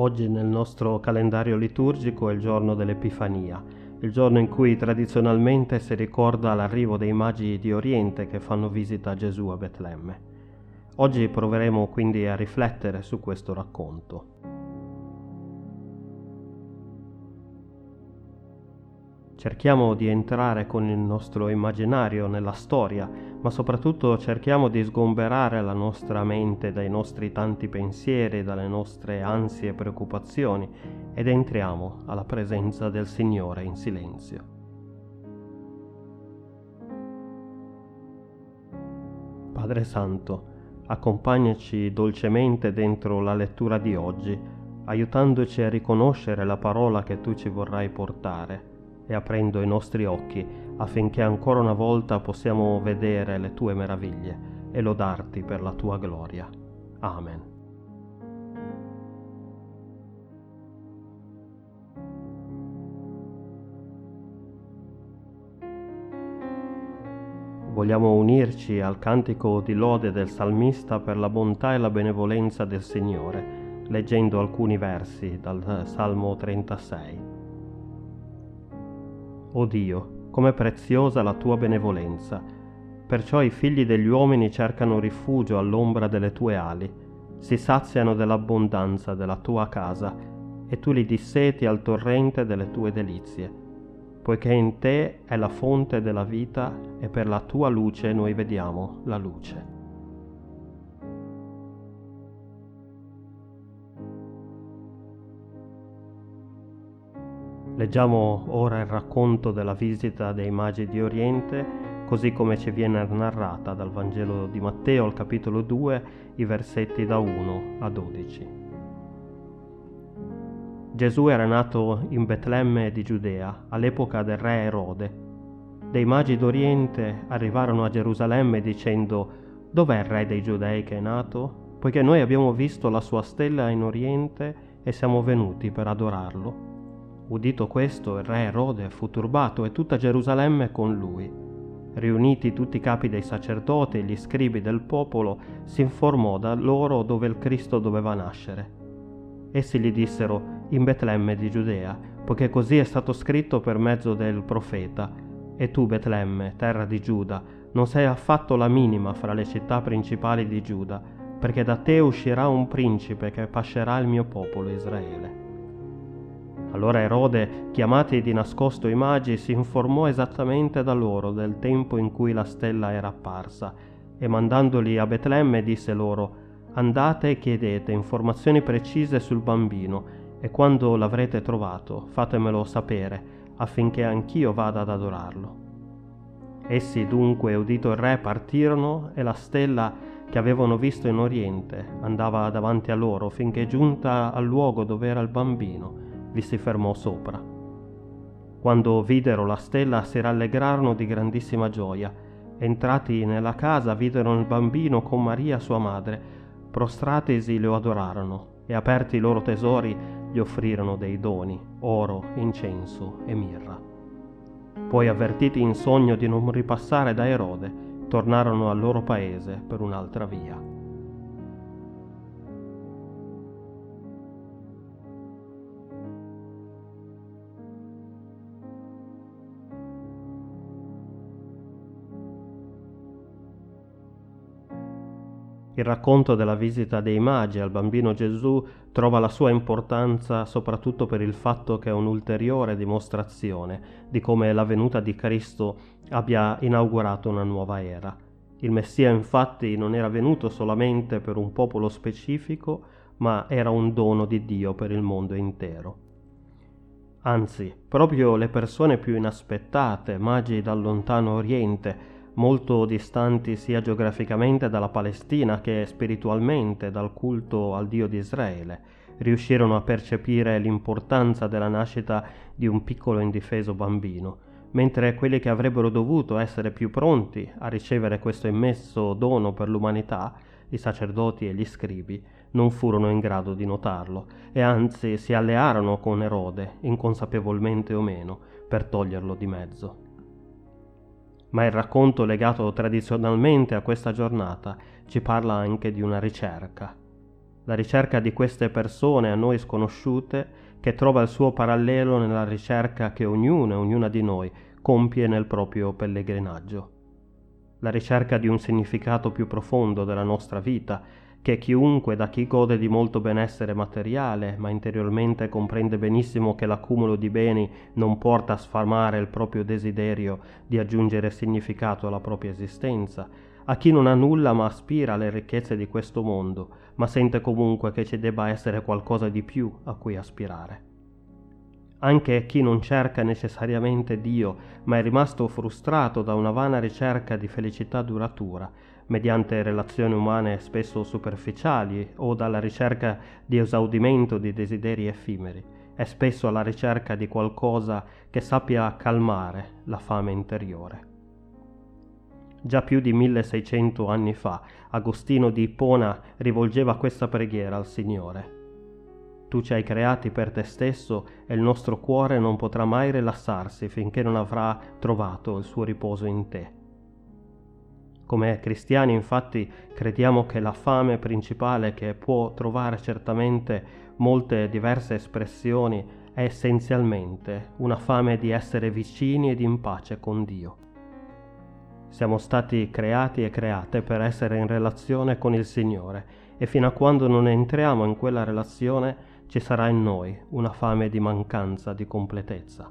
Oggi nel nostro calendario liturgico è il giorno dell'Epifania, il giorno in cui tradizionalmente si ricorda l'arrivo dei magi di Oriente che fanno visita a Gesù a Betlemme. Oggi proveremo quindi a riflettere su questo racconto. Cerchiamo di entrare con il nostro immaginario nella storia, ma soprattutto cerchiamo di sgomberare la nostra mente dai nostri tanti pensieri, dalle nostre ansie e preoccupazioni ed entriamo alla presenza del Signore in silenzio. Padre Santo, accompagnaci dolcemente dentro la lettura di oggi, aiutandoci a riconoscere la parola che tu ci vorrai portare e aprendo i nostri occhi affinché ancora una volta possiamo vedere le tue meraviglie e lodarti per la tua gloria. Amen. Vogliamo unirci al cantico di lode del salmista per la bontà e la benevolenza del Signore, leggendo alcuni versi dal Salmo 36. O Dio, com'è preziosa la tua benevolenza. Perciò i figli degli uomini cercano rifugio all'ombra delle tue ali, si saziano dell'abbondanza della tua casa, e tu li disseti al torrente delle tue delizie. Poiché in te è la fonte della vita e per la tua luce noi vediamo la luce. Leggiamo ora il racconto della visita dei magi di Oriente, così come ci viene narrata dal Vangelo di Matteo al capitolo 2, i versetti da 1 a 12. Gesù era nato in Betlemme di Giudea, all'epoca del re Erode. Dei magi d'Oriente arrivarono a Gerusalemme dicendo Dov'è il re dei Giudei che è nato? Poiché noi abbiamo visto la sua stella in Oriente e siamo venuti per adorarlo. Udito questo, il re Erode fu turbato e tutta Gerusalemme con lui. Riuniti tutti i capi dei sacerdoti e gli scribi del popolo, si informò da loro dove il Cristo doveva nascere. Essi gli dissero in Betlemme di Giudea, poiché così è stato scritto per mezzo del profeta. E tu, Betlemme, terra di Giuda, non sei affatto la minima fra le città principali di Giuda, perché da te uscirà un principe che pascerà il mio popolo Israele. Allora Erode, chiamati di nascosto i magi, si informò esattamente da loro del tempo in cui la stella era apparsa e mandandoli a Betlemme disse loro Andate e chiedete informazioni precise sul bambino e quando l'avrete trovato fatemelo sapere affinché anch'io vada ad adorarlo. Essi dunque, udito il re, partirono e la stella che avevano visto in oriente andava davanti a loro finché giunta al luogo dove era il bambino vi si fermò sopra. Quando videro la stella si rallegrarono di grandissima gioia. Entrati nella casa videro il bambino con Maria sua madre, prostratisi lo adorarono e aperti i loro tesori gli offrirono dei doni, oro, incenso e mirra. Poi avvertiti in sogno di non ripassare da Erode, tornarono al loro paese per un'altra via. Il racconto della visita dei magi al bambino Gesù trova la sua importanza soprattutto per il fatto che è un'ulteriore dimostrazione di come la venuta di Cristo abbia inaugurato una nuova era. Il Messia infatti non era venuto solamente per un popolo specifico, ma era un dono di Dio per il mondo intero. Anzi, proprio le persone più inaspettate, magi dal lontano Oriente, molto distanti sia geograficamente dalla Palestina che spiritualmente dal culto al Dio di Israele, riuscirono a percepire l'importanza della nascita di un piccolo indifeso bambino, mentre quelli che avrebbero dovuto essere più pronti a ricevere questo immesso dono per l'umanità, i sacerdoti e gli scribi, non furono in grado di notarlo e anzi si allearono con Erode, inconsapevolmente o meno, per toglierlo di mezzo ma il racconto legato tradizionalmente a questa giornata ci parla anche di una ricerca. la ricerca di queste persone a noi sconosciute che trova il suo parallelo nella ricerca che ognuno e ognuna di noi compie nel proprio pellegrinaggio. La ricerca di un significato più profondo della nostra vita, che chiunque da chi gode di molto benessere materiale, ma interiormente comprende benissimo che l'accumulo di beni non porta a sfamare il proprio desiderio di aggiungere significato alla propria esistenza, a chi non ha nulla ma aspira alle ricchezze di questo mondo, ma sente comunque che ci debba essere qualcosa di più a cui aspirare. Anche chi non cerca necessariamente Dio, ma è rimasto frustrato da una vana ricerca di felicità duratura, mediante relazioni umane spesso superficiali o dalla ricerca di esaudimento di desideri effimeri, è spesso alla ricerca di qualcosa che sappia calmare la fame interiore. Già più di 1600 anni fa Agostino di Ippona rivolgeva questa preghiera al Signore. Tu ci hai creati per te stesso e il nostro cuore non potrà mai rilassarsi finché non avrà trovato il suo riposo in te. Come cristiani infatti crediamo che la fame principale che può trovare certamente molte diverse espressioni è essenzialmente una fame di essere vicini ed in pace con Dio. Siamo stati creati e create per essere in relazione con il Signore e fino a quando non entriamo in quella relazione ci sarà in noi una fame di mancanza, di completezza.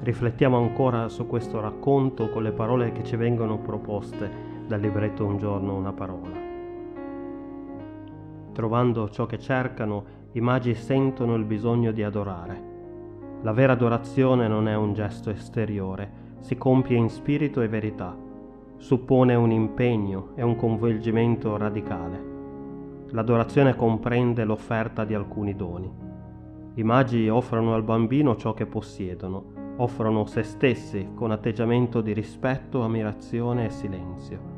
Riflettiamo ancora su questo racconto con le parole che ci vengono proposte dal libretto Un giorno una parola. Trovando ciò che cercano, i magi sentono il bisogno di adorare. La vera adorazione non è un gesto esteriore, si compie in spirito e verità. Suppone un impegno e un coinvolgimento radicale. L'adorazione comprende l'offerta di alcuni doni. I magi offrono al bambino ciò che possiedono, offrono se stessi con atteggiamento di rispetto, ammirazione e silenzio.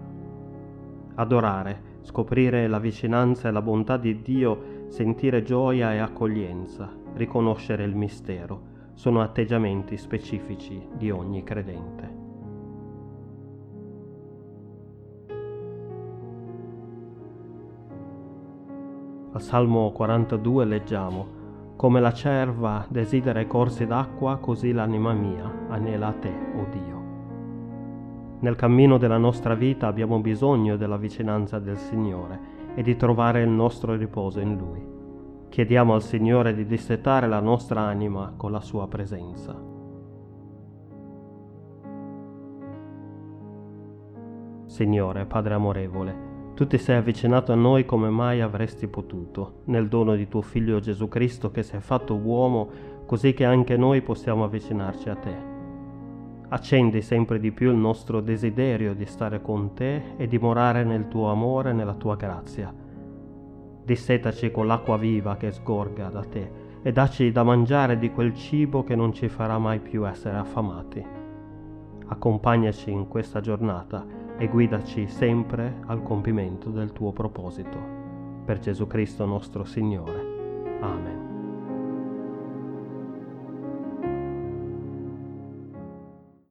Adorare, scoprire la vicinanza e la bontà di Dio, sentire gioia e accoglienza, riconoscere il mistero, sono atteggiamenti specifici di ogni credente. Al Salmo 42 leggiamo come la cerva desidera i corsi d'acqua, così l'anima mia anela a te, o oh Dio. Nel cammino della nostra vita abbiamo bisogno della vicinanza del Signore e di trovare il nostro riposo in Lui. Chiediamo al Signore di dissetare la nostra anima con la sua presenza. Signore, Padre amorevole, tu ti sei avvicinato a noi come mai avresti potuto, nel dono di tuo Figlio Gesù Cristo che si è fatto uomo, così che anche noi possiamo avvicinarci a te. Accendi sempre di più il nostro desiderio di stare con te e dimorare nel tuo amore e nella tua grazia. Dissetaci con l'acqua viva che sgorga da te e dacci da mangiare di quel cibo che non ci farà mai più essere affamati. Accompagnaci in questa giornata e guidaci sempre al compimento del tuo proposito. Per Gesù Cristo nostro Signore. Amen.